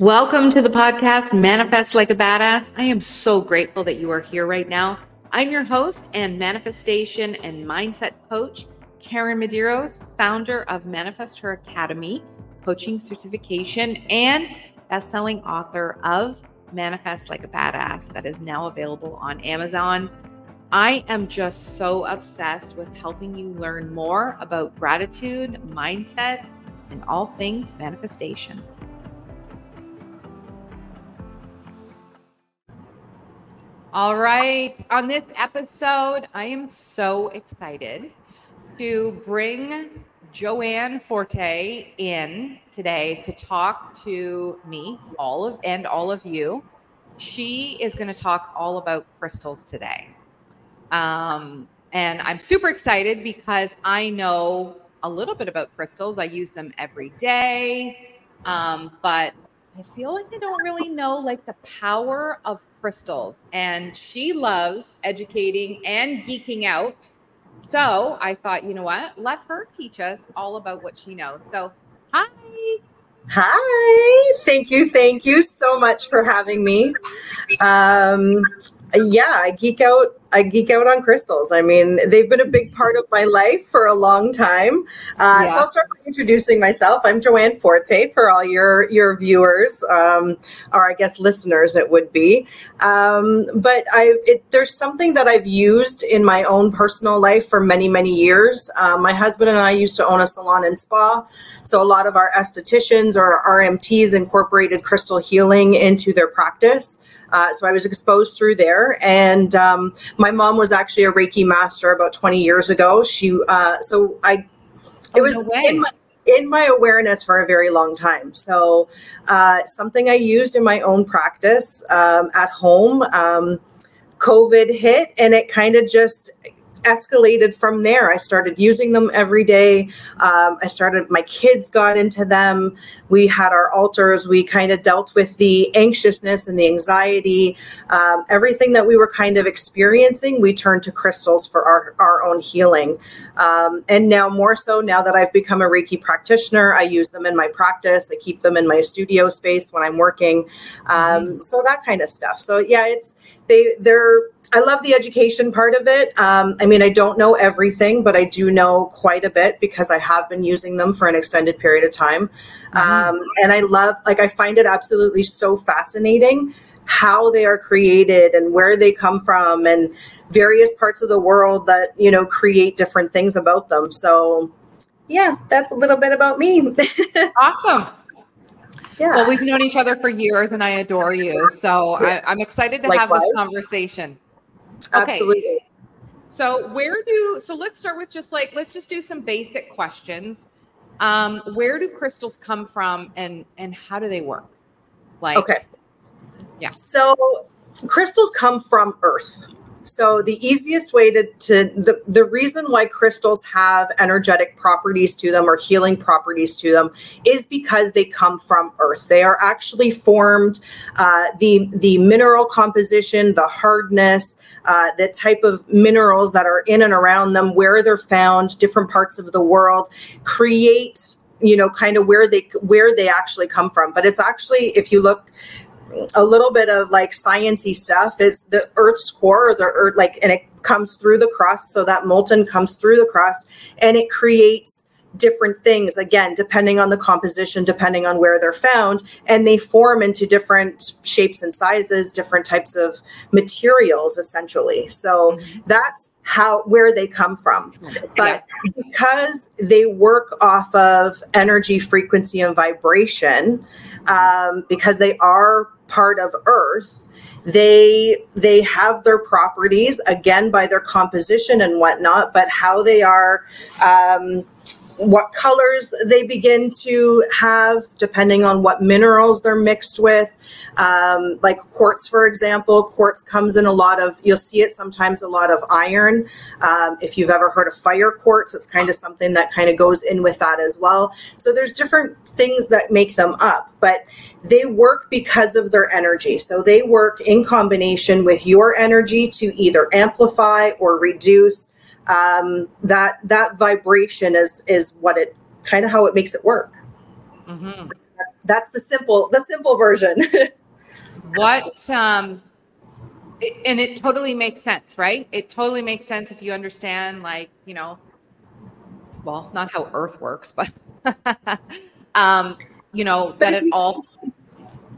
Welcome to the podcast, Manifest Like a Badass. I am so grateful that you are here right now. I'm your host and manifestation and mindset coach, Karen Medeiros, founder of Manifest Her Academy, coaching certification, and best-selling author of Manifest Like a Badass that is now available on Amazon. I am just so obsessed with helping you learn more about gratitude, mindset, and all things manifestation. All right. On this episode, I am so excited to bring Jo-Anne Forte in today to talk to me, all of and all of you. She is going to talk all about crystals today. Um, and I'm super excited because I know a little bit about crystals. I use them every day. Um, but I feel like I don't really know like the power of crystals. And she loves educating and geeking out. So I thought, you know what? Let her teach us all about what she knows. So, hi. Hi. Thank you. Thank you so much for having me. Um, yeah, I geek out I geek out on crystals. I mean, they've been a big part of my life for a long time. Uh, yeah. So I'll start by introducing myself. I'm Jo-Anne Forte for all your your viewers, um, or I guess listeners, it would be. Um, but I, it, there's something that I've used in my own personal life for many many years. Uh, my husband and I used to own a salon and spa, so a lot of our estheticians or RMTs incorporated crystal healing into their practice. Uh, so I was exposed through there. And um, my mom was actually a Reiki master about 20 years ago. She, uh, so I, it oh, was no in my, in my awareness for a very long time. So, uh, something I used in my own practice um, at home. Um, COVID hit, and it kind of just escalated from there. I started using them every day. Um, I started, my kids got into them. We had our altars. We kind of dealt with the anxiousness and the anxiety, um, everything that we were kind of experiencing. We turned to crystals for our, our own healing. Um, and now, more so, now that I've become a Reiki practitioner, I use them in my practice. I keep them in my studio space when I'm working. Um, mm-hmm. So, that kind of stuff. So, yeah, it's, they, they're, I love the education part of it. Um, I mean, I don't know everything, but I do know quite a bit because I have been using them for an extended period of time. Mm-hmm. Um, and I love, like, I find it absolutely so fascinating how they are created and where they come from and various parts of the world that, you know, create different things about them. So, yeah, that's a little bit about me. awesome. Yeah. Well, we've known each other for years and I adore you. So I, am excited to Likewise. have this conversation. Okay. Absolutely. So where do so let's start with just like let's just do some basic questions. Um, where do crystals come from and and how do they work? Like Okay. Yeah. So crystals come from earth. So the easiest way to, to the, the reason why crystals have energetic properties to them or healing properties to them is because they come from earth. They are actually formed, uh, the, the mineral composition, the hardness, uh, the type of minerals that are in and around them, where they're found, different parts of the world, create you know kind of where they where they actually come from but it's actually if you look a little bit of like sciency stuff. Is the earth's core or the earth like and it comes through the crust so that molten comes through the crust and it creates different things again depending on the composition depending on where they're found and they form into different shapes and sizes different types of materials essentially. So mm-hmm. that's how where they come from. But because they work off of energy frequency and vibration um, because they are part of earth they they have their properties again by their composition and whatnot but how they are um, what colors they begin to have depending on what minerals they're mixed with. Um, like quartz, for example, quartz comes in a lot of, you'll see it sometimes a lot of iron. Um, if you've ever heard of fire quartz, it's kind of something that kind of goes in with that as well. So there's different things that make them up, but they work because of their energy. So they work in combination with your energy to either amplify or reduce um, that that vibration is is what it kind of how it makes it work. Mm-hmm. that's that's the simple the simple version. what um and it totally makes sense, right? It totally makes sense if you understand like, you know, well, not how earth works, but um, you know, but that it all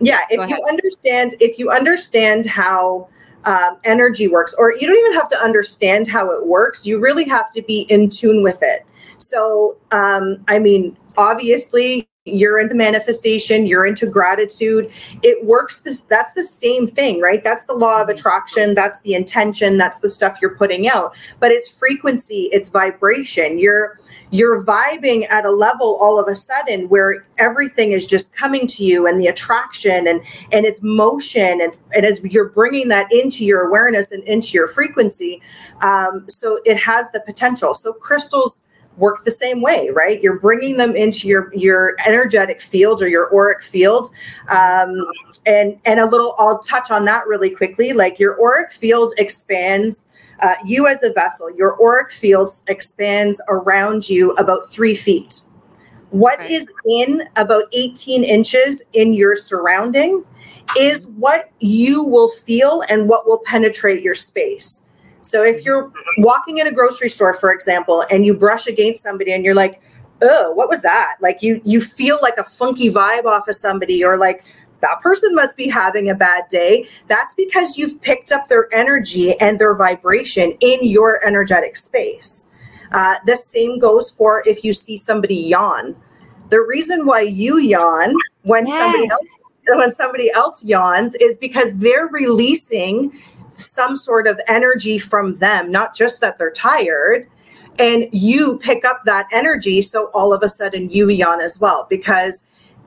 Yeah, if you understand if you understand how um, energy works, or you don't even have to understand how it works. You really have to be in tune with it. So, um, I mean, obviously, you're into manifestation you're into gratitude. It works this that's the same thing right? That's the law of mm-hmm. attraction that's the intention that's the stuff you're putting out but it's frequency it's vibration. You're you're vibing at a level all of a sudden where everything is just coming to you and the attraction and and it's motion and and as you're bringing that into your awareness and into your frequency. Um, so it has the potential. So crystals work the same way, right? You're bringing them into your your energetic field or your auric field, um, and and a little. I'll touch on that really quickly. Like your auric field expands. Uh, you as a vessel, your auric field expands around you about three feet. What okay. is in about 18 inches in your surrounding is what you will feel and what will penetrate your space. So if you're walking in a grocery store, for example, and you brush against somebody and you're like, oh, what was that? Like you you feel like a funky vibe off of somebody, or like that person must be having a bad day. That's because you've picked up their energy and their vibration in your energetic space. Uh, the same goes for if you see somebody yawn. The reason why you yawn when yes. somebody else when somebody else yawns is because they're releasing some sort of energy from them, not just that they're tired. And you pick up that energy. So all of a sudden you yawn as well because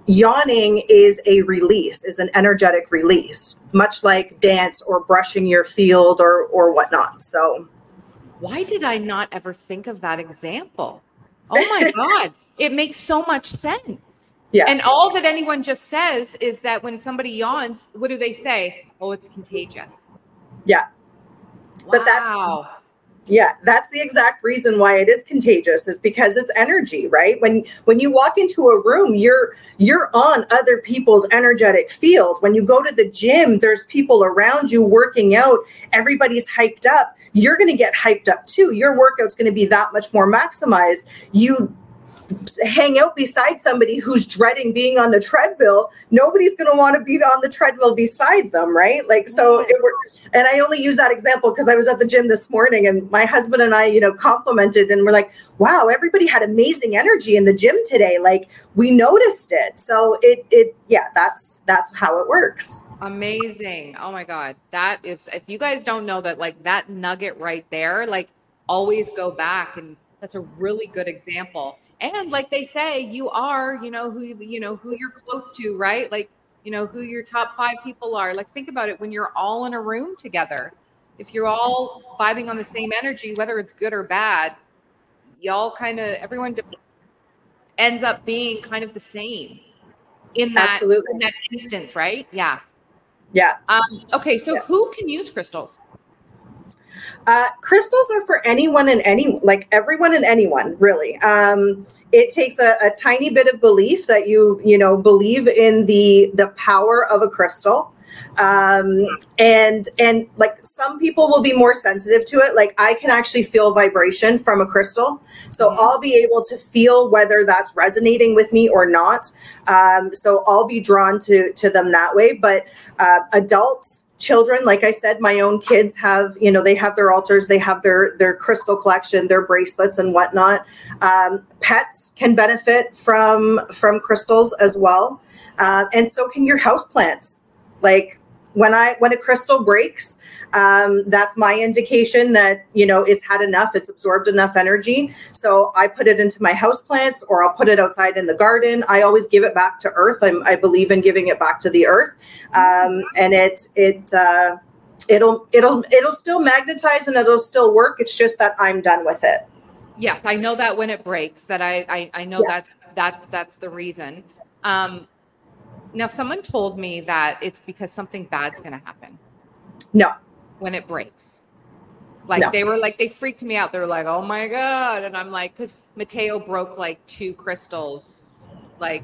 yawning is a release, is an energetic release, much like dance or brushing your field or, or whatnot. So why did I not ever think of that example? Oh my God. It makes so much sense. Yeah. And all that anyone just says is that when somebody yawns, what do they say? Oh, it's contagious. Yeah. Wow. But that's yeah, that's the exact reason why it is contagious is because it's energy, right? When when you walk into a room, you're you're on other people's energetic field. When you go to the gym, there's people around you working out, everybody's hyped up. You're going to get hyped up too. Your workout's going to be that much more maximized. You hang out beside somebody who's dreading being on the treadmill, nobody's going to want to be on the treadmill beside them, right? Like, so it were, and I only use that example because I was at the gym this morning and my husband and I, you know, complimented and we're like, wow, everybody had amazing energy in the gym today. Like, we noticed it. So it, it, yeah, that's, that's how it works. Amazing. Oh my God. That is, if you guys don't know that, like, that nugget right there, like, always go back and that's a really good example and like they say you are you know who you know who you're close to right? Like you know who your top five people are. Like think about it when you're all in a room together if you're all vibing on the same energy whether it's good or bad y'all kind of everyone ends up being kind of the same in that Absolutely. in that instance right? Yeah. Yeah. Um, okay so yeah. who can use crystals uh, crystals are for anyone and any, like everyone and anyone, really. Um, it takes a, a, tiny bit of belief that you, you know, believe in the the power of a crystal. Um, and and like some people will be more sensitive to it. Like I can actually feel vibration from a crystal, so mm-hmm. I'll be able to feel whether that's resonating with me or not. Um, so I'll be drawn to to them that way. But uh, adults children like i said my own kids have you know they have their altars they have their their crystal collection their bracelets and whatnot. Um, pets can benefit from from crystals as well. Uh, and so can your house plants. Like when I when a crystal breaks, um, that's my indication that you know it's had enough, it's absorbed enough energy. So I put it into my house plants, or I'll put it outside in the garden. I always give it back to earth. I'm, i believe in giving it back to the earth, um, and it it. Uh, it'll it'll it'll still magnetize and it'll still work it's just that i'm done with it yes i know that when it breaks that i i, I know yeah. that's that that's the reason um now, someone told me that it's because something bad's going to happen. No. When it breaks. Like no. they were like, they freaked me out. They were like, oh my God. And I'm like, because Mateo broke like two crystals like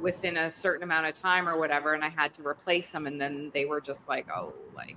within a certain amount of time or whatever, and I had to replace them, and then they were just like, oh, like.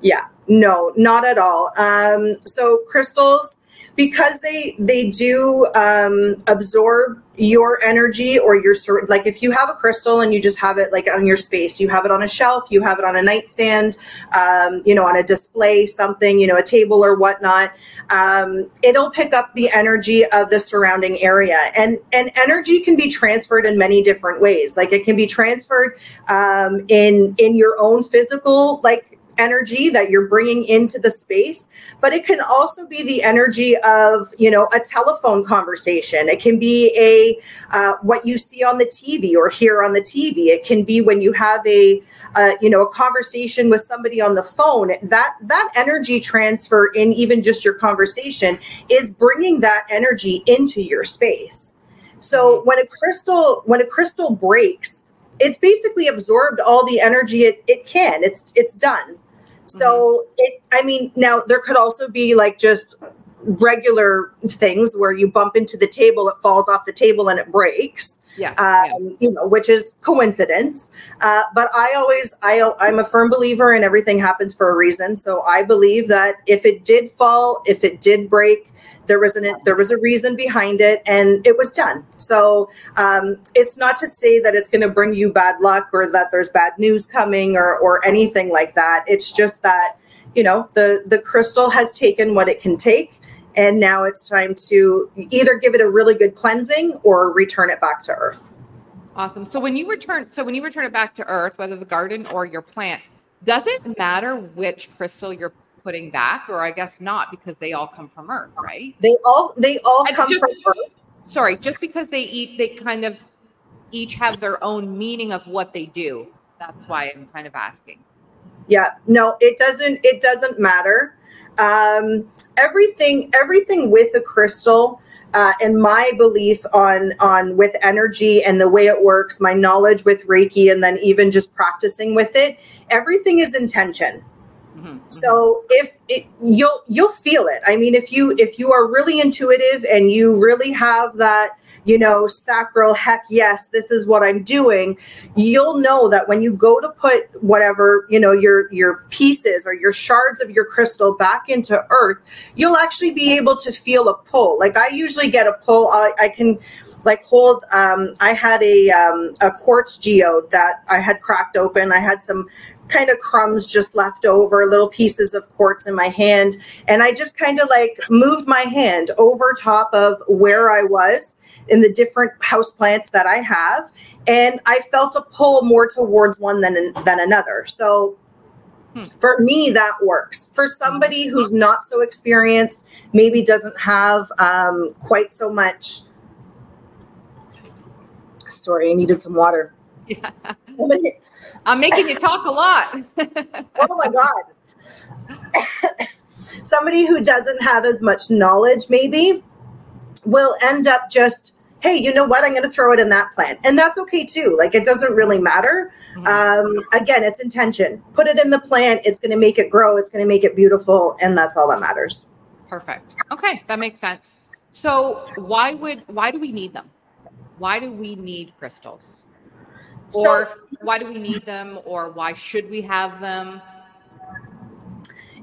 Yeah, no, not at all. Um, so crystals because they they do um, absorb your energy or your sort like if you have a crystal and you just have it like on your space you have it on a shelf you have it on a nightstand um, you know on a display something you know a table or whatnot um, it'll pick up the energy of the surrounding area. And and energy can be transferred in many different ways. Like it can be transferred um, in in your own physical like energy that you're bringing into the space but it can also be the energy of you know a telephone conversation. It can be a uh, what you see on the tv or hear on the tv it can be when you have a uh, you know a conversation with somebody on the phone. That that energy transfer in even just your conversation is bringing that energy into your space. So mm-hmm. when a crystal when a crystal breaks it's basically absorbed all the energy it, it can. It's it's done so mm-hmm. it, I mean, now there could also be like just regular things where you bump into the table, it falls off the table and it breaks. Yeah, um, yeah. you know, which is coincidence. Uh, but I always, I, I'm a firm believer in everything happens for a reason. So I believe that if it did fall, if it did break, there was an there was a reason behind it, and it was done. So um, it's not to say that it's going to bring you bad luck or that there's bad news coming or or anything like that. It's just that you know the the crystal has taken what it can take, and now it's time to either give it a really good cleansing or return it back to earth. Awesome. So when you return, so when you return it back to earth, whether the garden or your plant, does it matter which crystal you're putting back, or I guess not because they all come from Earth, right? They all they all come just, from Earth. Sorry, just because they eat, they kind of each have their own meaning of what they do. That's why I'm kind of asking. Yeah, no, it doesn't. It doesn't matter. Um, everything, everything with a crystal. Uh, and my belief on on with energy and the way it works my knowledge with reiki and then even just practicing with it everything is intention Mm-hmm. So if it, you'll you'll feel it. I mean, if you if you are really intuitive and you really have that you know, sacral, heck yes, this is what I'm doing, you'll know that when you go to put whatever, you know, your your pieces or your shards of your crystal back into earth, you'll actually be able to feel a pull. Like I usually get a pull, I, I can like hold um, i had a um, a quartz geode that i had cracked open i had some kind of crumbs just left over, little pieces of quartz in my hand. And I just kind of like moved my hand over top of where I was in the different house plants that I have. And I felt a pull more towards one than, than another. So hmm. for me, that works. For somebody who's not so experienced, maybe doesn't have um, quite so much. Sorry, I needed some water. Yeah. I'm making you talk a lot. oh my God. Somebody who doesn't have as much knowledge, maybe, will end up just, hey, you know what? I'm going to throw it in that plant. And that's okay too. Like it doesn't really matter. Mm-hmm. Um, again, it's intention. Put it in the plant. It's going to make it grow. It's going to make it beautiful. And that's all that matters. Perfect. Okay. That makes sense. So why would, why do we need them? Why do we need crystals? Or so, why do we need them? Or why should we have them?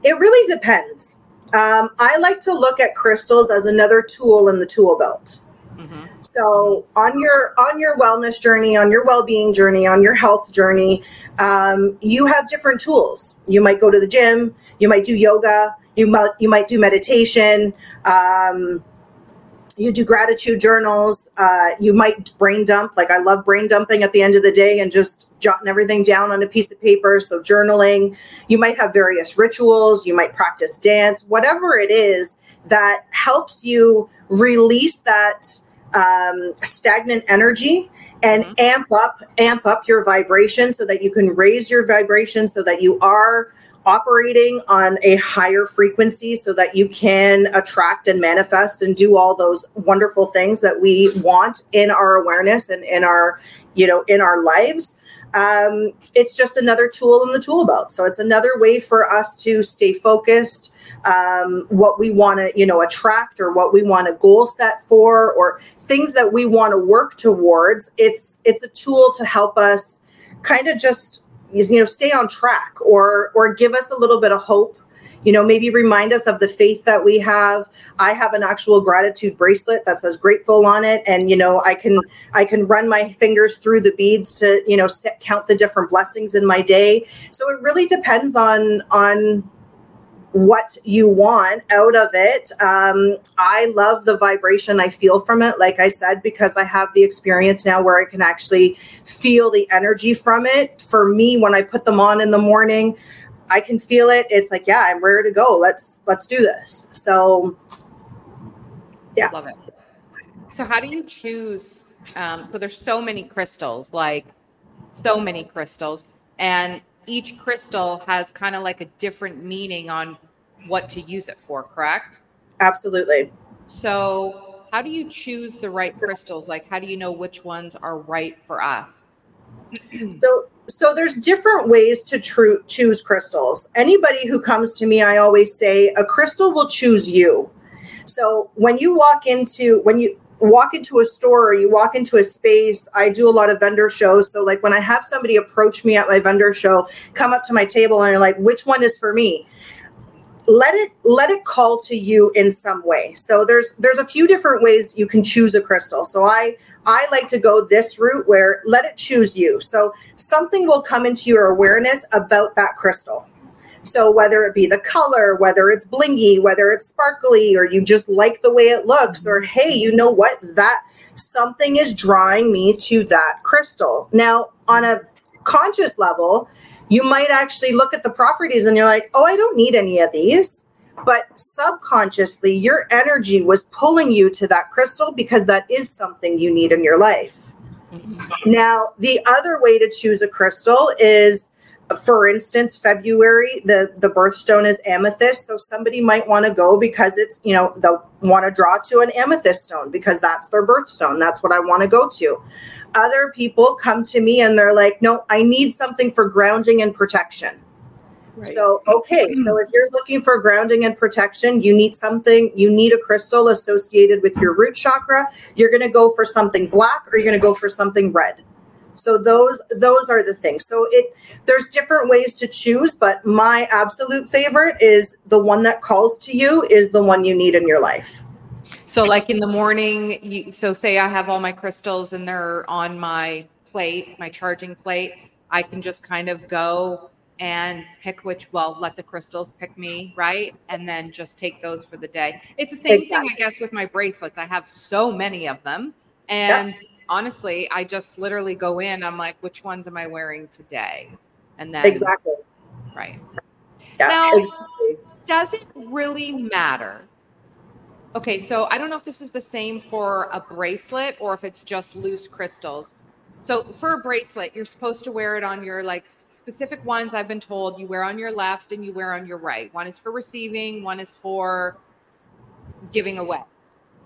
It really depends. Um, I like to look at crystals as another tool in the tool belt. Mm-hmm. So on your on your wellness journey, on your well-being journey, on your health journey, um, you have different tools. You might go to the gym. You might do yoga. You might you might do meditation. Um, you do gratitude journals. Uh, you might brain dump. Like I love brain dumping at the end of the day and just jotting everything down on a piece of paper. So journaling. You might have various rituals. You might practice dance. Whatever it is that helps you release that um, stagnant energy and mm-hmm. amp up amp up your vibration so that you can raise your vibration so that you are operating on a higher frequency so that you can attract and manifest and do all those wonderful things that we want in our awareness and in our you know in our lives um, it's just another tool in the tool belt so it's another way for us to stay focused um, what we want to you know attract or what we want to goal set for or things that we want to work towards it's it's a tool to help us kind of just you know stay on track or or give us a little bit of hope. You know maybe remind us of the faith that we have. I have an actual gratitude bracelet that says grateful on it and you know i can i can run my fingers through the beads to you know count the different blessings in my day. So it really depends on on what you want out of it. Um, I love the vibration I feel from it, like I said, because I have the experience now where I can actually feel the energy from it. For me, when I put them on in the morning, I can feel it. It's like, yeah, I'm ready to go. Let's let's do this. So, yeah, love it. So, how do you choose? Um, so, there's so many crystals, like so many crystals, and each crystal has kind of like a different meaning on what to use it for, correct? Absolutely. So, how do you choose the right crystals? Like, how do you know which ones are right for us? so, so there's different ways to tr- choose crystals. Anybody who comes to me, I always say a crystal will choose you. So, when you walk into when you walk into a store or you walk into a space. I do a lot of vendor shows. So like when i have somebody approach me at my vendor show come up to my table and are like which one is for me? Let it let it call to you in some way. So there's there's a few different ways you can choose a crystal. So i i like to go this route where let it choose you. So something will come into your awareness about that crystal so whether it be the color, whether it's blingy, whether it's sparkly, or you just like the way it looks, or hey, you know what? That something is drawing me to that crystal. Now, on a conscious level, you might actually look at the properties and you're like, oh, I don't need any of these. But subconsciously, your energy was pulling you to that crystal because that is something you need in your life. Mm-hmm. Now, the other way to choose a crystal is for instance february the the birthstone is amethyst. So somebody might want to go because it's you know they'll want to draw to an amethyst stone because that's their birthstone. That's what i want to go to. Other people come to me and they're like no i need something for grounding and protection. Right. so okay so if you're looking for grounding and protection you need something you need a crystal associated with your root chakra you're going to go for something black or you're going to go for something red so those those are the things. So it there's different ways to choose, but my absolute favorite is the one that calls to you is the one you need in your life. So like in the morning, you, so say I have all my crystals and they're on my plate, my charging plate, I can just kind of go and pick which well let the crystals pick me right and then just take those for the day it's the same exactly. thing i guess with my bracelets i have so many of them and yeah honestly, I just literally go in. I'm like, which ones am I wearing today? And then exactly right. Yeah, now, exactly. does it really matter? Okay, so I don't know if this is the same for a bracelet or if it's just loose crystals. So for a bracelet, you're supposed to wear it on your like specific ones. I've been told you wear on your left and you wear on your right. One is for receiving, one is for giving away.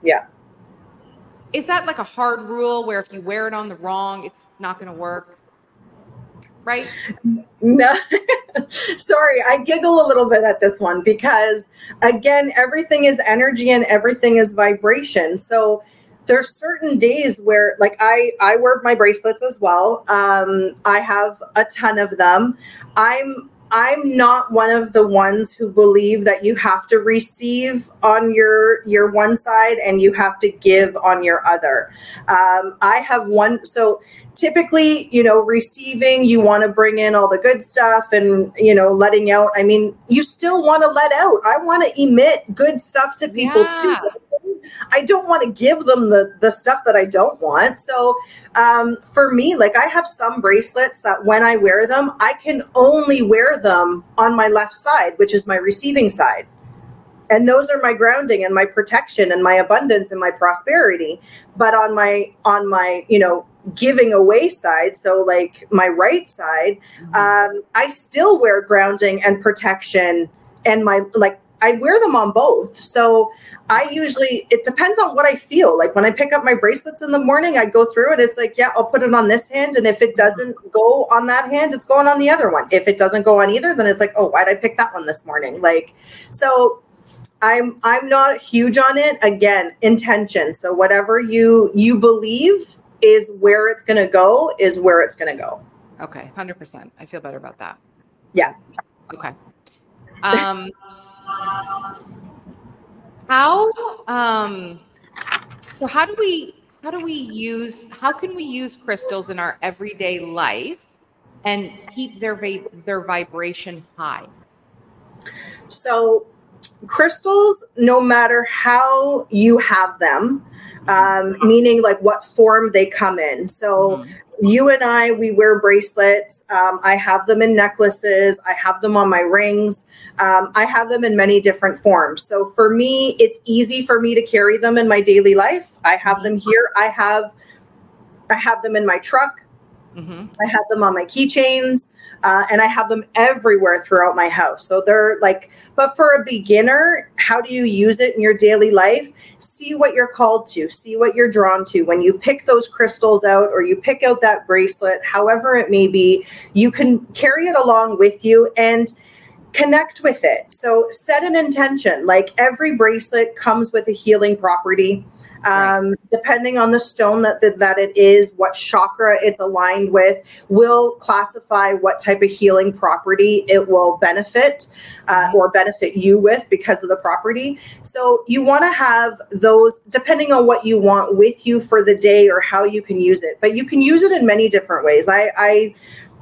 Yeah is that like a hard rule where if you wear it on the wrong, it's not going to work? Right? No, sorry, I giggle a little bit at this one because, again, everything is energy and everything is vibration. So, there's certain days where like i i wear my bracelets as well um i have a ton of them i'm I'm not one of the ones who believe that you have to receive on your your one side and you have to give on your other. Um, I have one so typically you know receiving you want to bring in all the good stuff and you know letting out i mean you still want to let out i want to emit good stuff to people yeah. too I don't want to give them the the stuff that I don't want. So um, for me, like I have some bracelets that when I wear them, I can only wear them on my left side, which is my receiving side. And those are my grounding and my protection and my abundance and my prosperity. But on my on my, you know, giving away side, so like my right side, mm-hmm. um, I still wear grounding and protection and my like I wear them on both. So I usually, it depends on what I feel. Like when I pick up my bracelets in the morning, I go through it. It's like, yeah, I'll put it on this hand. And if it doesn't go on that hand, it's going on the other one. If it doesn't go on either, then it's like, oh, why'd I pick that one this morning? Like, so I'm I'm not huge on it. Again, intention. So whatever you you believe is where it's gonna go, is where it's gonna go. Okay, hundred percent. I feel better about that. Yeah. Okay. Um how um so how do we how do we use how can we use crystals in our everyday life and keep their va- their vibration high? So crystals, no matter how you have them, um, meaning like what form they come in. So mm-hmm. You and I, we wear bracelets. Um, I have them in necklaces. I have them on my rings. Um, I have them in many different forms. So for me, it's easy for me to carry them in my daily life. I have them mm-hmm. here. I have, I have them in my truck. Mm-hmm. I have them on my keychains uh, and I have them everywhere throughout my house. So they're like, but for a beginner, how do you use it in your daily life? See what you're called to, see what you're drawn to. When you pick those crystals out or you pick out that bracelet, however it may be, you can carry it along with you and connect with it. So set an intention. Like every bracelet comes with a healing property um, right. depending on the stone that, that that it is, what chakra it's aligned with, will classify what type of healing property it will benefit uh, mm-hmm. or benefit you with because of the property. So you want to have those depending on what you want with you for the day or how you can use it. But you can use it in many different ways. I, I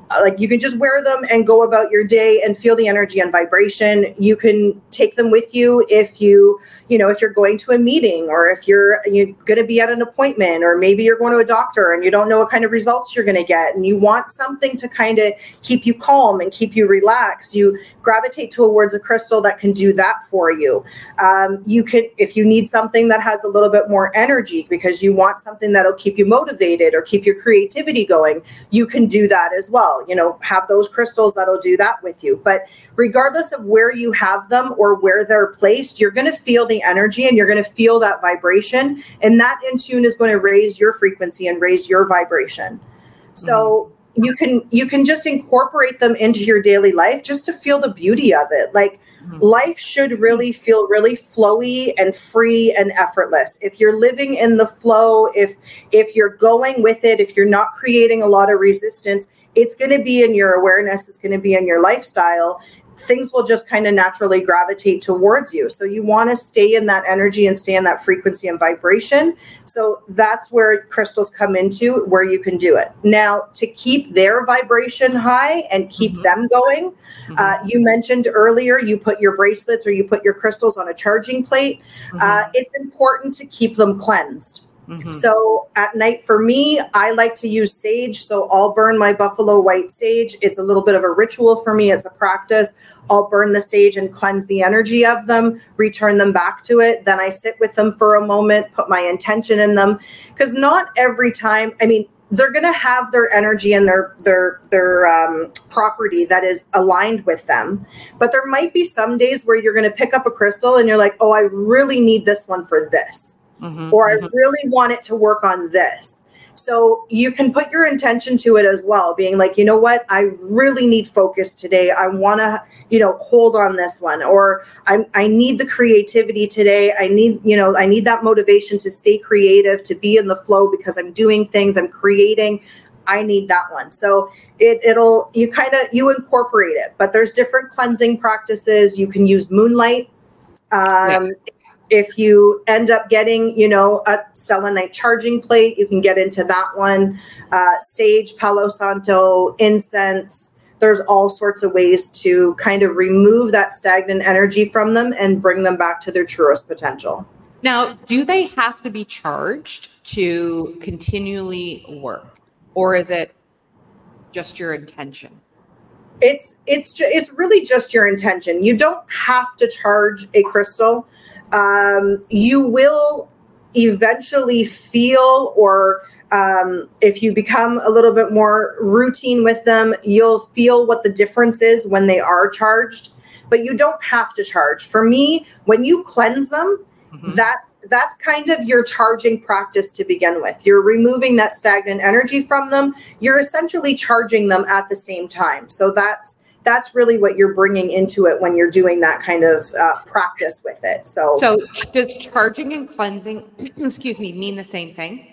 like you can just wear them and go about your day and feel the energy and vibration. You can take them with you if you you know if you're going to a meeting or if you're you're going to be at an appointment or maybe you're going to a doctor and you don't know what kind of results you're going to get and you want something to kind of keep you calm and keep you relaxed you gravitate towards a crystal that can do that for you. Um, you could if you need something that has a little bit more energy because you want something that'll keep you motivated or keep your creativity going you can do that as well you know, have those crystals that'll do that with you. But regardless of where you have them or where they're placed, you're going to feel the energy and you're going to feel that vibration. And that in tune is going to raise your frequency and raise your vibration. So, mm-hmm. you can you can just incorporate them into your daily life just to feel the beauty of it like mm-hmm. life should really feel really flowy and free and effortless if you're living in the flow if if you're going with it if you're not creating a lot of resistance it's going to be in your awareness, it's going to be in your lifestyle. Things will just kind of naturally gravitate towards you. So you want to stay in that energy and stay in that frequency and vibration. So that's where crystals come into where you can do it. Now, to keep their vibration high and keep mm-hmm. them going, mm-hmm. uh, you mentioned earlier you put your bracelets or you put your crystals on a charging plate. Mm-hmm. Uh, it's important to keep them cleansed. Mm-hmm. So at night for me, I like to use sage. So I'll burn my buffalo white sage. It's a little bit of a ritual for me, it's a practice. I'll burn the sage and cleanse the energy of them, return them back to it. Then I sit with them for a moment, put my intention in them. Because not every time, I mean, they're going to have their energy and their their their um, property that is aligned with them but there might be some days where you're going to pick up a crystal and you're like oh i really need this one for this mm-hmm, or mm-hmm. I really want it to work on this. So you can put your intention to it as well, being like, you know what, I really need focus today. I want to, you know, hold on this one, or I I need the creativity today. I need, you know, I need that motivation to stay creative, to be in the flow because I'm doing things, I'm creating. I need that one. So it it'll you kind of you incorporate it, but there's different cleansing practices. You can use moonlight. Um, yes if you end up getting, you know, a selenite charging plate, you can get into that one. Uh, sage, Palo Santo, incense. There's all sorts of ways to kind of remove that stagnant energy from them and bring them back to their truest potential. Now, do they have to be charged to continually work, or is it just your intention? It's it's ju- it's really just your intention. You don't have to charge a crystal um, you will eventually feel or um, if you become a little bit more routine with them, you'll feel what the difference is when they are charged. but you don't have to charge. For me, when you cleanse them, mm-hmm. that's that's kind of your charging practice to begin with. You're removing that stagnant energy from them. You're essentially charging them at the same time. So that's that's really what you're bringing into it when you're doing that kind of uh, practice with it. So, so does charging and cleansing, excuse me, mean the same thing?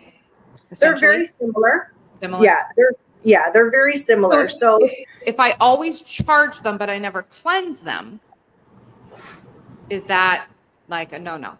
They're very similar. Similar. Yeah, they're yeah, they're very similar. So, so if, if I always charge them but I never cleanse them, is that like a no no?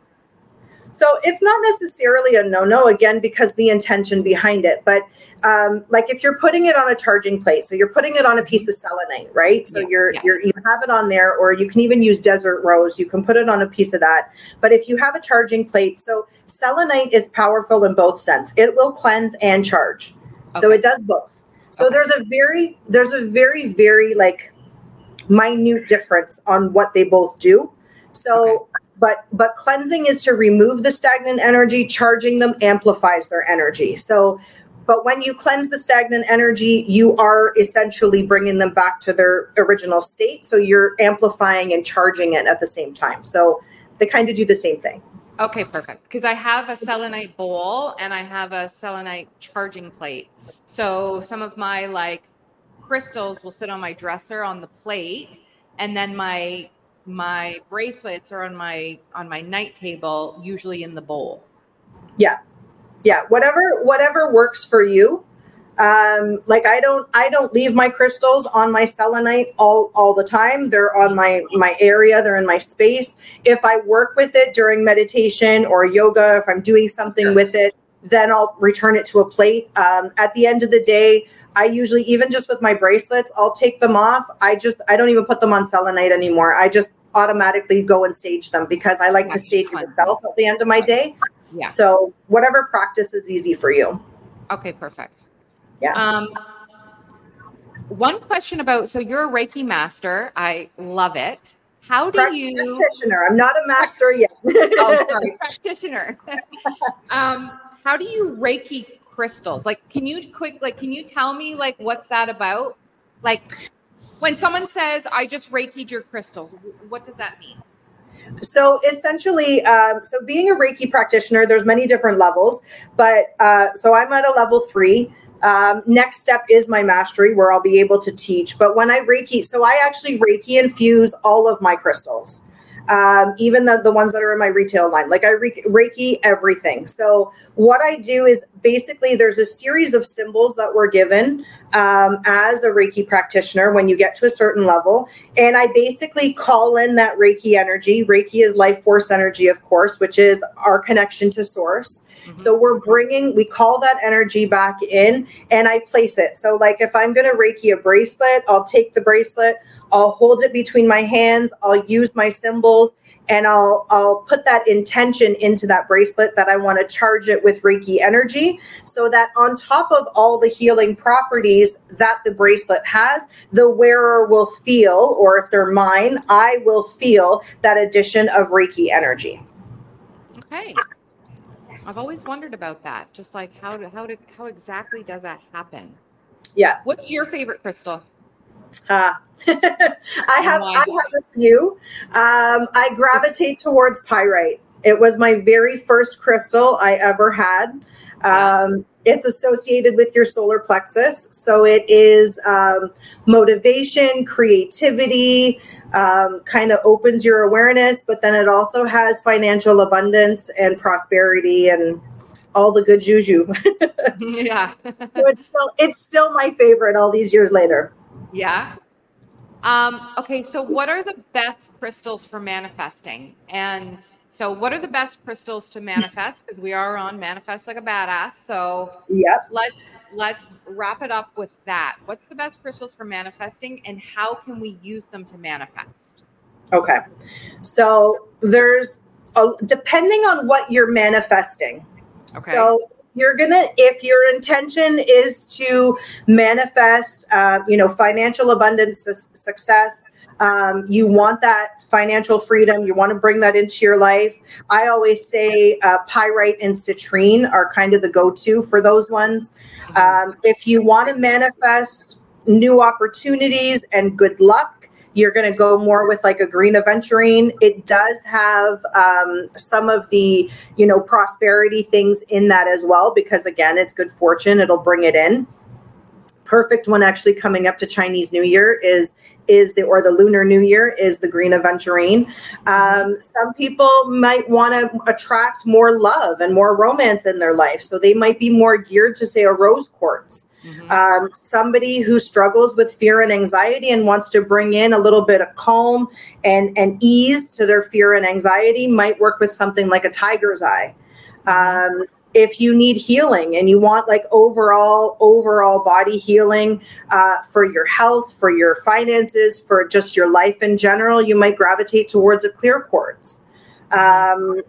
So it's not necessarily a no no again because the intention behind it. But um, like if you're putting it on a charging plate, so you're putting it on a piece of selenite, right? So yeah, you're yeah. you're you have it on there, or you can even use desert rose. You can put it on a piece of that. But if you have a charging plate, so selenite is powerful in both sense. It will cleanse and charge. Okay. So it does both. So okay. there's a very there's a very very like minute difference on what they both do. So okay but but cleansing is to remove the stagnant energy charging them amplifies their energy. So but when you cleanse the stagnant energy you are essentially bringing them back to their original state. So you're amplifying and charging it at the same time. So they kind of do the same thing. Okay perfect. Because i have a selenite bowl and i have a selenite charging plate. So some of my like crystals will sit on my dresser on the plate and then my my bracelets are on my on my night table usually in the bowl. Yeah. Yeah whatever whatever works for you. Um like i don't i don't leave my crystals on my selenite all all the time. They're on my my area they're in my space. If i work with it during meditation or yoga if i'm doing something with it then i'll return it to a plate. Um, at the end of the day I usually, even just with my bracelets, I'll take them off. I just, I don't even put them on selenite anymore. I just automatically go and sage them because I like to sage myself at the end of my day. Yeah. So whatever practice is easy for you. Okay, perfect. Yeah. Um, one question about so you're a Reiki master. I love it. How do you practitioner? I'm not a master yet. oh, sorry, practitioner. um, how do you Reiki crystals. Like, can you quick, like, can you tell me, like, what's that about? Like, when someone says, I just Reiki'd your crystals, what does that mean? So essentially, um, so being a Reiki practitioner, there's many different levels, but uh, so I'm at a level three. Um, next step is my mastery, where I'll be able to teach. But when I Reiki, so I actually Reiki infuse all of my crystals um, even the, the ones that are in my retail line. Like I re- Reiki everything. So what I do is basically there's a series of symbols that we're given um, as a Reiki practitioner when you get to a certain level. And I basically call in that Reiki energy. Reiki is life force energy, of course, which is our connection to source. Mm-hmm. So we're bringing, we call that energy back in and I place it. So, like if I'm going to Reiki a bracelet, I'll take the bracelet, I'll hold it between my hands, I'll use my symbols and I'll I'll put that intention into that bracelet that I want to charge it with Reiki energy so that on top of all the healing properties that the bracelet has, the wearer will feel or if they're mine, I will feel that addition of Reiki energy. Okay. I've always wondered about that. Just like how to, how to, how exactly does that happen? Yeah. What's your favorite crystal? Uh, I have I have a few. Um, I gravitate towards pyrite. It was my very first crystal I ever had. Um, it's associated with your solar plexus, so it is um, motivation, creativity, um, kind of opens your awareness, but then it also has financial abundance and prosperity and all the good juju. yeah, so it's still it's still my favorite all these years later. Yeah. Um, okay, so what are the best crystals for manifesting? And so, what are the best crystals to manifest? Because we are on manifest like a badass. So, yep. let's let's wrap it up with that. What's the best crystals for manifesting, and how can we use them to manifest? Okay, so there's a, depending on what you're manifesting. Okay. So you're gonna if your intention is to manifest uh, you know financial abundance su- success um, you want that financial freedom you want to bring that into your life i always say uh, pyrite and citrine are kind of the go-to for those ones. Um, if you want to manifest new opportunities and good luck you're going to go more with like a green aventurine. It does have um, some of the, you know, prosperity things in that as well, because again, it's good fortune. It'll bring it in. Perfect one actually coming up to Chinese New Year is is the or the lunar new year is the green aventurine um, some people might want to attract more love and more romance in their life so they might be more geared to say a rose quartz mm-hmm. um, somebody who struggles with fear and anxiety and wants to bring in a little bit of calm and and ease to their fear and anxiety might work with something like a tiger's eye mm-hmm. um, if you need healing and you want like overall overall body healing uh, for your health for your finances for just your life in general you might gravitate towards a clear quartz um,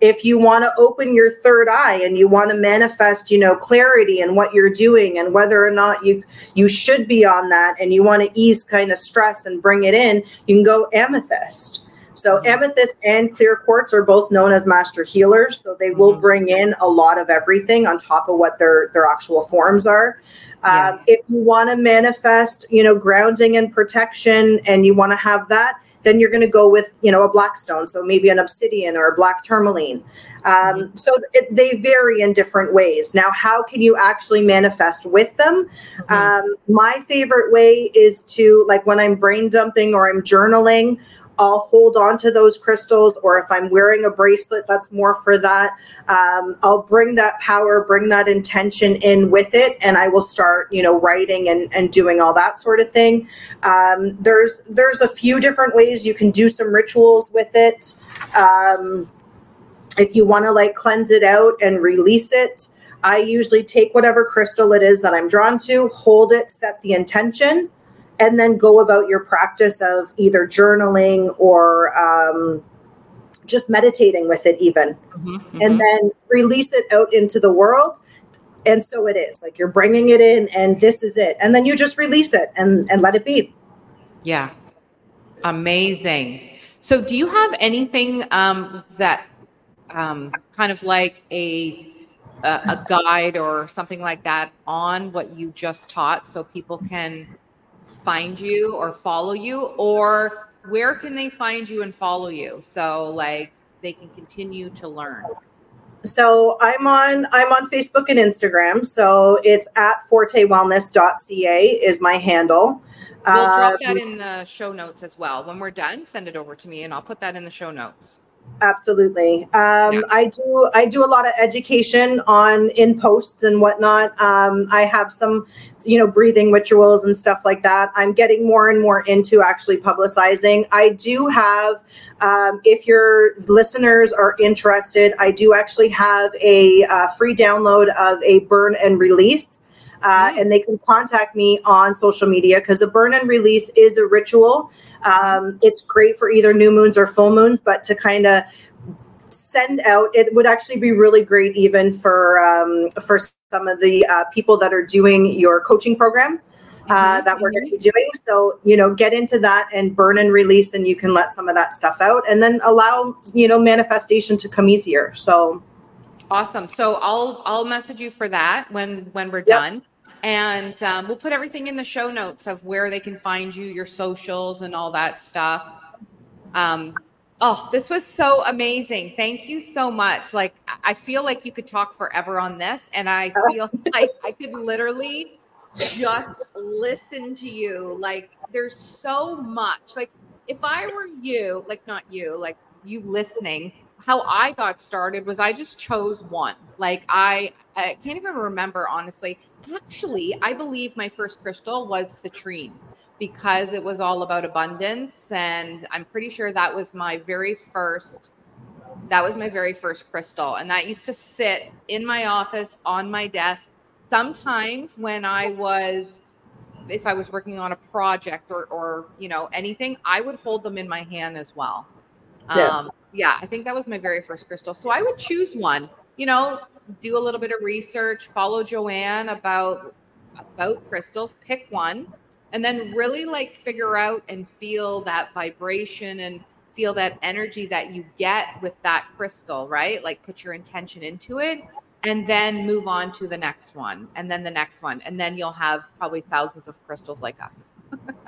if you want to open your third eye and you want to manifest you know clarity in what you're doing and whether or not you you should be on that and you want to ease kind of stress and bring it in you can go amethyst so mm-hmm. amethyst and clear quartz are both known as master healers. So they will mm-hmm. bring in a lot of everything on top of what their their actual forms are. Yeah. Um, if you want to manifest, you know, grounding and protection, and you want to have that, then you're going to go with, you know, a black stone. So maybe an obsidian or a black tourmaline. Um, mm-hmm. So it, they vary in different ways. Now, how can you actually manifest with them? Mm-hmm. Um, my favorite way is to, like, when I'm brain dumping or I'm journaling I'll hold on to those crystals, or if I'm wearing a bracelet, that's more for that. Um, I'll bring that power, bring that intention in with it, and I will start, you know, writing and, and doing all that sort of thing. Um, there's there's a few different ways you can do some rituals with it. Um, if you want to like cleanse it out and release it, I usually take whatever crystal it is that I'm drawn to, hold it, set the intention and then go about your practice of either journaling or um, just meditating with it even. Mm-hmm, mm-hmm. and then release it out into the world and so it is. Like you're bringing it in and this is it. And then you just release it and and let it be. Yeah. Amazing. So do you have anything um, that um, kind of like a, a a guide or something like that on what you just taught so people can find you or follow you or where can they find you and follow you? So like they can continue to learn. So i'm on i'm on facebook and instagram. So it's at fortewellness.ca is my handle. We'll drop um, that in the show notes as well. When we're done send it over to me and i'll put that in the show notes Absolutely. Um, yeah. I do. I do a lot of education on in posts and whatnot. Um, I have some, you know, breathing rituals and stuff like that. I'm getting more and more into actually publicizing. I do have. Um, if your listeners are interested, I do actually have a uh, free download of a burn and release. Uh, and they can contact me on social media because the burn and release is a ritual. Um, it's great for either new moons or full moons, but to kind of send out, it would actually be really great even for um, for some of the uh, people that are doing your coaching program. Uh, mm-hmm. that we're going to be doing. So, you know, get into that and burn and release, and you can let some of that stuff out and then allow, you know, manifestation to come easier. So, Awesome. So I'll I'll message you for that when when we're yep. done, and um, we'll put everything in the show notes of where they can find you, your socials, and all that stuff. Um, oh, this was so amazing! Thank you so much. Like I feel like you could talk forever on this, and I feel like I could literally just listen to you. Like there's so much. Like if I were you, like not you, like you listening how I got started was I just chose one. Like I I can't even remember honestly. Actually, I believe my first crystal was citrine because it was all about abundance and I'm pretty sure that was my very first that was my very first crystal and that used to sit in my office on my desk sometimes when I was if I was working on a project or or you know anything I would hold them in my hand as well. Yeah. Um, yeah, I think that was my very first crystal. So I would choose one, you know, do a little bit of research, follow Jo-Anne about about crystals, pick one, and then really like figure out and feel that vibration and feel that energy that you get with that crystal, right? Like put your intention into it and then move on to the next one and then the next one and then you'll have probably thousands of crystals like us.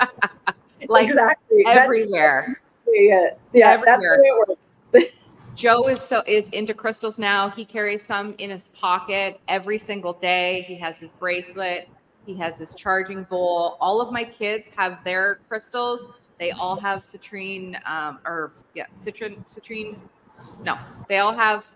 like exactly everywhere. yeah, yeah that's the way it works. Joe is so is into crystals now. He carries some in his pocket every single day. He has his bracelet. He has his charging bowl. All of my kids have their crystals. They all have citrine, um, or yeah, citrine, citrine. No, they all have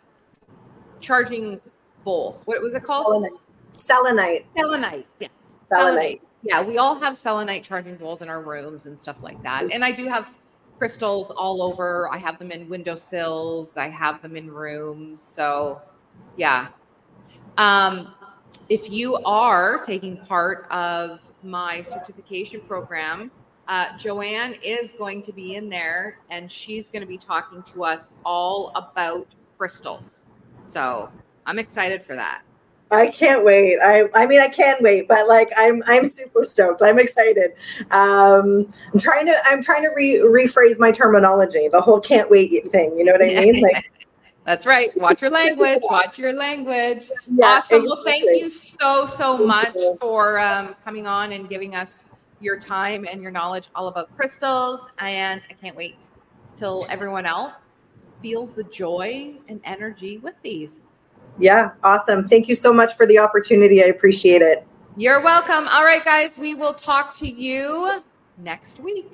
charging bowls. What was it called? Selenite. Selenite. Yes. Selenite. Selenite. Yeah, we all have selenite charging bowls in our rooms and stuff like that. And I do have crystals all over. I have them in windowsills. I have them in rooms. So, yeah. Um, if you are taking part of my certification program, uh, Jo-Anne is going to be in there and she's going to be talking to us all about crystals. So I'm excited for that. I can't wait. I I mean I can wait, but like I'm I'm super stoked. I'm excited. Um I'm trying to I'm trying to re- rephrase my terminology. The whole can't wait thing, you know what I mean? Like That's right. Watch your language. Watch your language. Yeah, awesome. Exactly. Well, thank you so so much for um, coming on and giving us your time and your knowledge all about crystals. And I can't wait till everyone else feels the joy and energy with these. Yeah, awesome. Thank you so much for the opportunity. I appreciate it. You're welcome. All right, guys, we will talk to you next week.